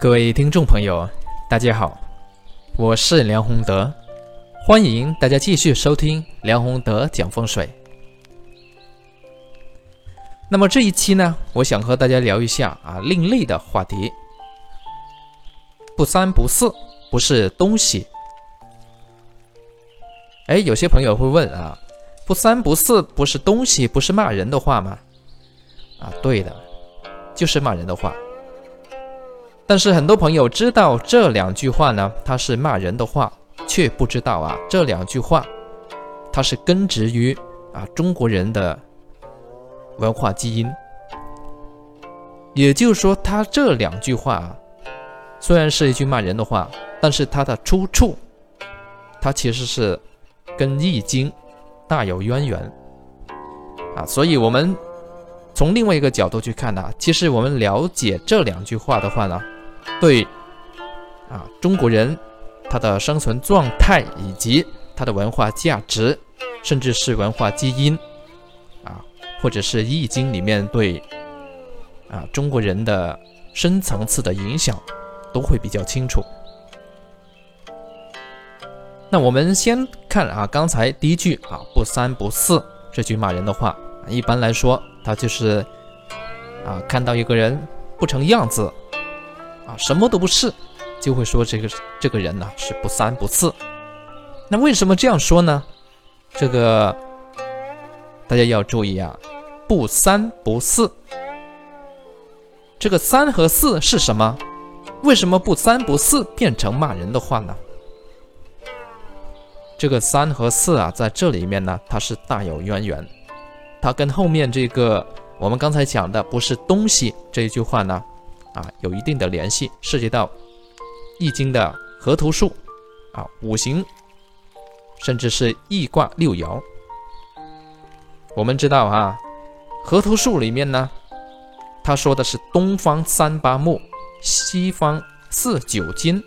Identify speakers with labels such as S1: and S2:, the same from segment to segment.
S1: 各位听众朋友，大家好，我是梁宏德，欢迎大家继续收听梁宏德讲风水。那么这一期呢，我想和大家聊一下啊另类的话题，不三不四不是东西。哎，有些朋友会问啊，不三不四不是东西，不是骂人的话吗？啊，对的，就是骂人的话。但是很多朋友知道这两句话呢，它是骂人的话，却不知道啊，这两句话它是根植于啊中国人的文化基因。也就是说，他这两句话啊，虽然是一句骂人的话，但是它的出处，它其实是跟《易经》大有渊源啊。所以，我们从另外一个角度去看呢，其实我们了解这两句话的话呢。对，啊，中国人他的生存状态以及他的文化价值，甚至是文化基因，啊，或者是《易经》里面对啊中国人的深层次的影响，都会比较清楚。那我们先看啊，刚才第一句啊“不三不四”这句骂人的话，一般来说，他就是啊看到一个人不成样子。啊，什么都不是，就会说这个这个人呢是不三不四。那为什么这样说呢？这个大家要注意啊，不三不四。这个三和四是什么？为什么不三不四变成骂人的话呢？这个三和四啊，在这里面呢，它是大有渊源，它跟后面这个我们刚才讲的不是东西这一句话呢。啊，有一定的联系，涉及到《易经》的河图术，啊，五行，甚至是易卦六爻。我们知道啊，河图术里面呢，他说的是东方三八木，西方四九金，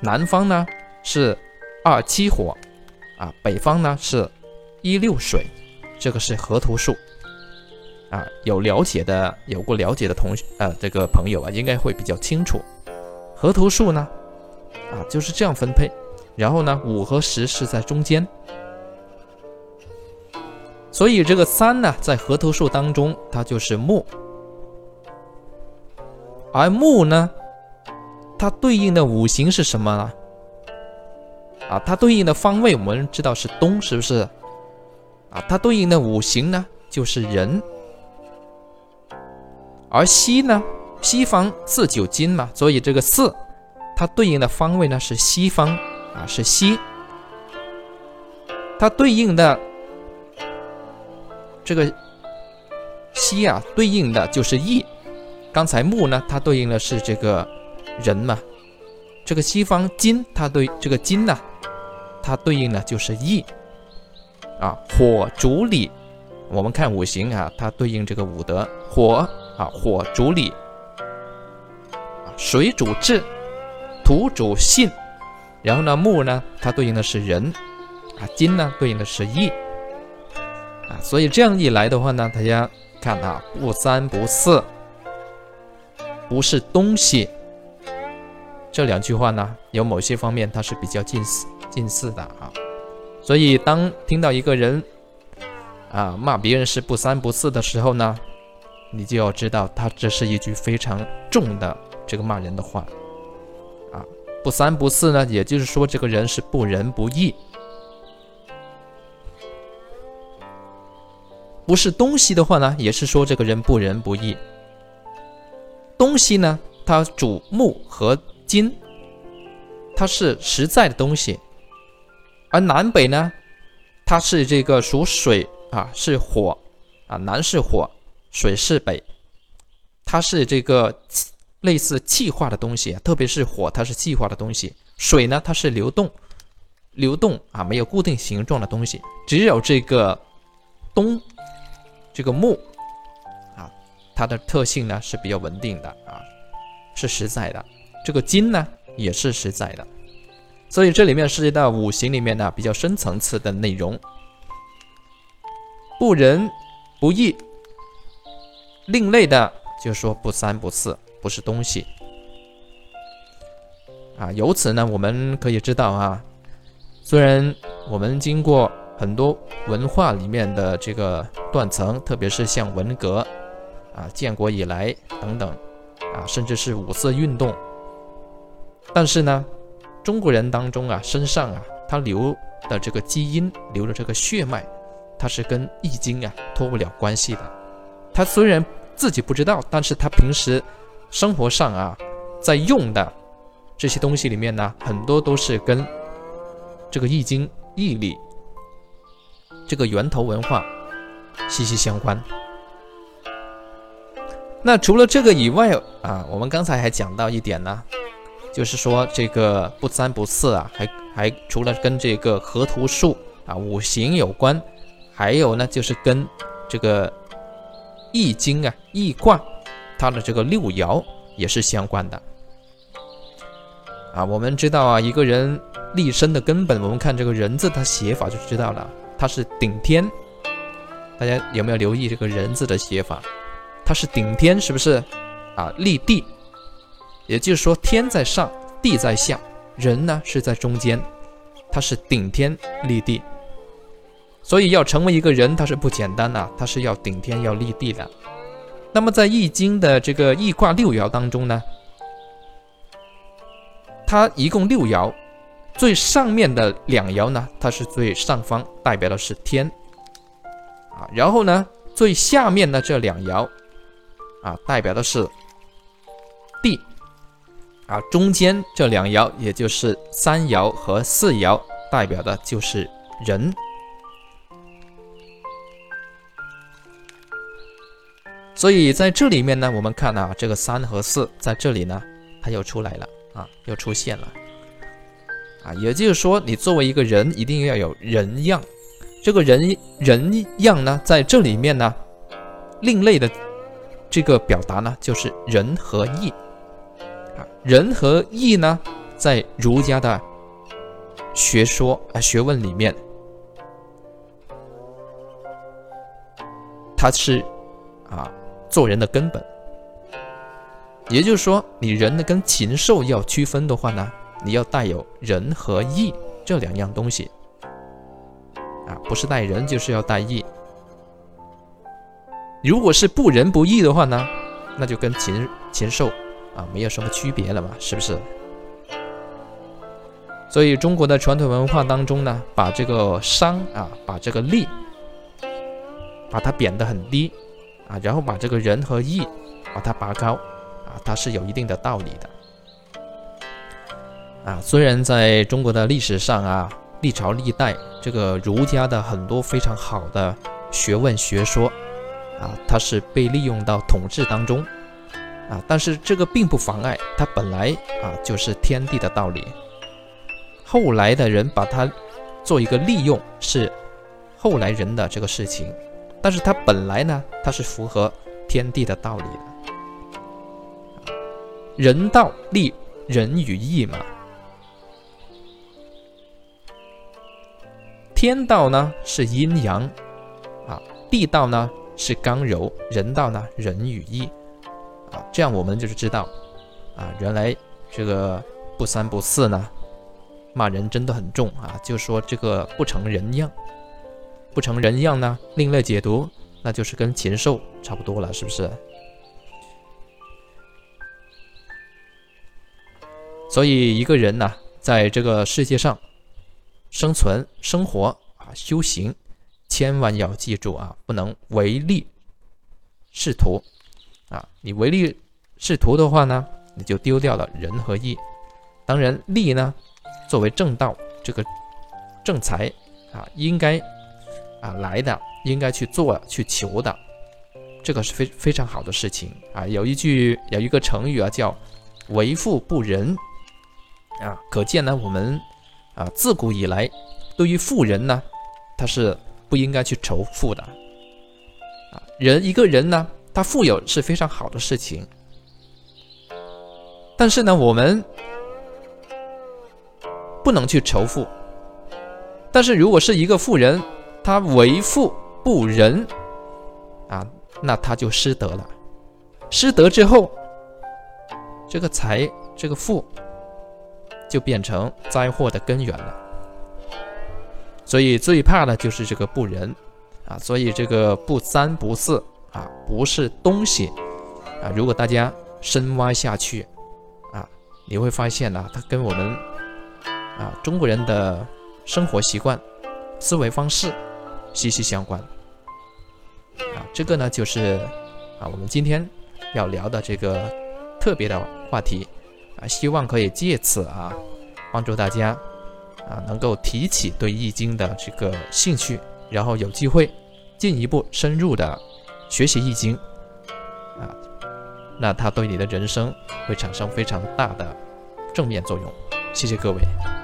S1: 南方呢是二七火，啊，北方呢是一六水，这个是河图术。啊，有了解的，有过了解的同学，呃，这个朋友啊，应该会比较清楚。河图数呢，啊，就是这样分配，然后呢，五和十是在中间，所以这个三呢，在河图数当中，它就是木，而木呢，它对应的五行是什么呢？啊，它对应的方位我们知道是东，是不是？啊，它对应的五行呢，就是人。而西呢，西方四九金嘛，所以这个四，它对应的方位呢是西方啊，是西。它对应的这个西啊，对应的就是义。刚才木呢，它对应的是这个人嘛。这个西方金，它对这个金呢，它对应的就是义啊。火主理，我们看五行啊，它对应这个五德火。啊，火主理，水主智，土主信，然后呢，木呢，它对应的是人，啊，金呢，对应的是义，啊，所以这样一来的话呢，大家看啊，不三不四，不是东西，这两句话呢，有某些方面它是比较近似近似的啊，所以当听到一个人啊骂别人是不三不四的时候呢。你就要知道，他这是一句非常重的这个骂人的话，啊，不三不四呢，也就是说这个人是不仁不义，不是东西的话呢，也是说这个人不仁不义。东西呢，它主木和金，它是实在的东西，而南北呢，它是这个属水啊，是火啊，南是火。水是北，它是这个类似气化的东西，特别是火，它是气化的东西。水呢，它是流动，流动啊，没有固定形状的东西。只有这个东，这个木啊，它的特性呢是比较稳定的啊，是实在的。这个金呢也是实在的，所以这里面涉及到五行里面呢比较深层次的内容，不仁不义。另类的，就说不三不四，不是东西。啊，由此呢，我们可以知道啊，虽然我们经过很多文化里面的这个断层，特别是像文革啊、建国以来等等啊，甚至是五四运动，但是呢，中国人当中啊，身上啊，他留的这个基因，留的这个血脉，它是跟易经啊脱不了关系的。他虽然自己不知道，但是他平时生活上啊，在用的。这些东西里面呢，很多都是跟这个易经、易理这个源头文化息息相关。那除了这个以外啊，我们刚才还讲到一点呢，就是说这个不三不四啊，还还除了跟这个河图数啊、五行有关，还有呢就是跟这个易经啊、易卦它的这个六爻也是相关的。啊，我们知道啊，一个人立身的根本，我们看这个人字，它写法就知道了，它是顶天。大家有没有留意这个人字的写法？它是顶天，是不是？啊，立地，也就是说天在上，地在下，人呢是在中间，它是顶天立地。所以要成为一个人，他是不简单的，他是要顶天要立地的。那么在易经的这个易卦六爻当中呢？它一共六爻，最上面的两爻呢，它是最上方，代表的是天，啊，然后呢，最下面的这两爻，啊，代表的是地，啊，中间这两爻，也就是三爻和四爻，代表的就是人。所以在这里面呢，我们看啊，这个三和四在这里呢，它又出来了。啊，又出现了，啊，也就是说，你作为一个人，一定要有人样。这个人人样呢，在这里面呢，另类的这个表达呢，就是仁和义。啊，仁和义呢，在儒家的学说啊学问里面，它是啊做人的根本。也就是说，你人呢跟禽兽要区分的话呢，你要带有仁和义这两样东西啊，不是带仁就是要带义。如果是不仁不义的话呢，那就跟禽禽兽啊没有什么区别了嘛，是不是？所以中国的传统文化当中呢，把这个商啊，把这个利，把它贬得很低啊，然后把这个仁和义把它拔高。啊，它是有一定的道理的。啊，虽然在中国的历史上啊，历朝历代这个儒家的很多非常好的学问学说，啊，它是被利用到统治当中，啊，但是这个并不妨碍它本来啊就是天地的道理。后来的人把它做一个利用，是后来人的这个事情，但是它本来呢，它是符合天地的道理的。人道立人与义嘛，天道呢是阴阳啊，地道呢是刚柔，人道呢人与义。啊，这样我们就是知道啊，原来这个不三不四呢，骂人真的很重啊，就说这个不成人样，不成人样呢，另类解读那就是跟禽兽差不多了，是不是？所以一个人呢，在这个世界上生存、生活啊、修行，千万要记住啊，不能唯利是图啊！你唯利是图的话呢，你就丢掉了仁和义。当然，利呢，作为正道，这个正财啊，应该啊来的，应该去做、去求的，这个是非非常好的事情啊。有一句有一个成语啊，叫为富不仁。啊，可见呢，我们啊，自古以来，对于富人呢，他是不应该去仇富的。啊，人一个人呢，他富有是非常好的事情，但是呢，我们不能去仇富。但是如果是一个富人，他为富不仁，啊，那他就失德了。失德之后，这个财，这个富。就变成灾祸的根源了。所以最怕的就是这个不仁啊，所以这个不三不四啊，不是东西啊。如果大家深挖下去啊，你会发现呢，它跟我们啊中国人的生活习惯、思维方式息息相关啊。这个呢，就是啊我们今天要聊的这个特别的话题啊，希望可以借此啊帮助大家。啊，能够提起对易经的这个兴趣，然后有机会进一步深入的学习易经，啊，那它对你的人生会产生非常大的正面作用。谢谢各位。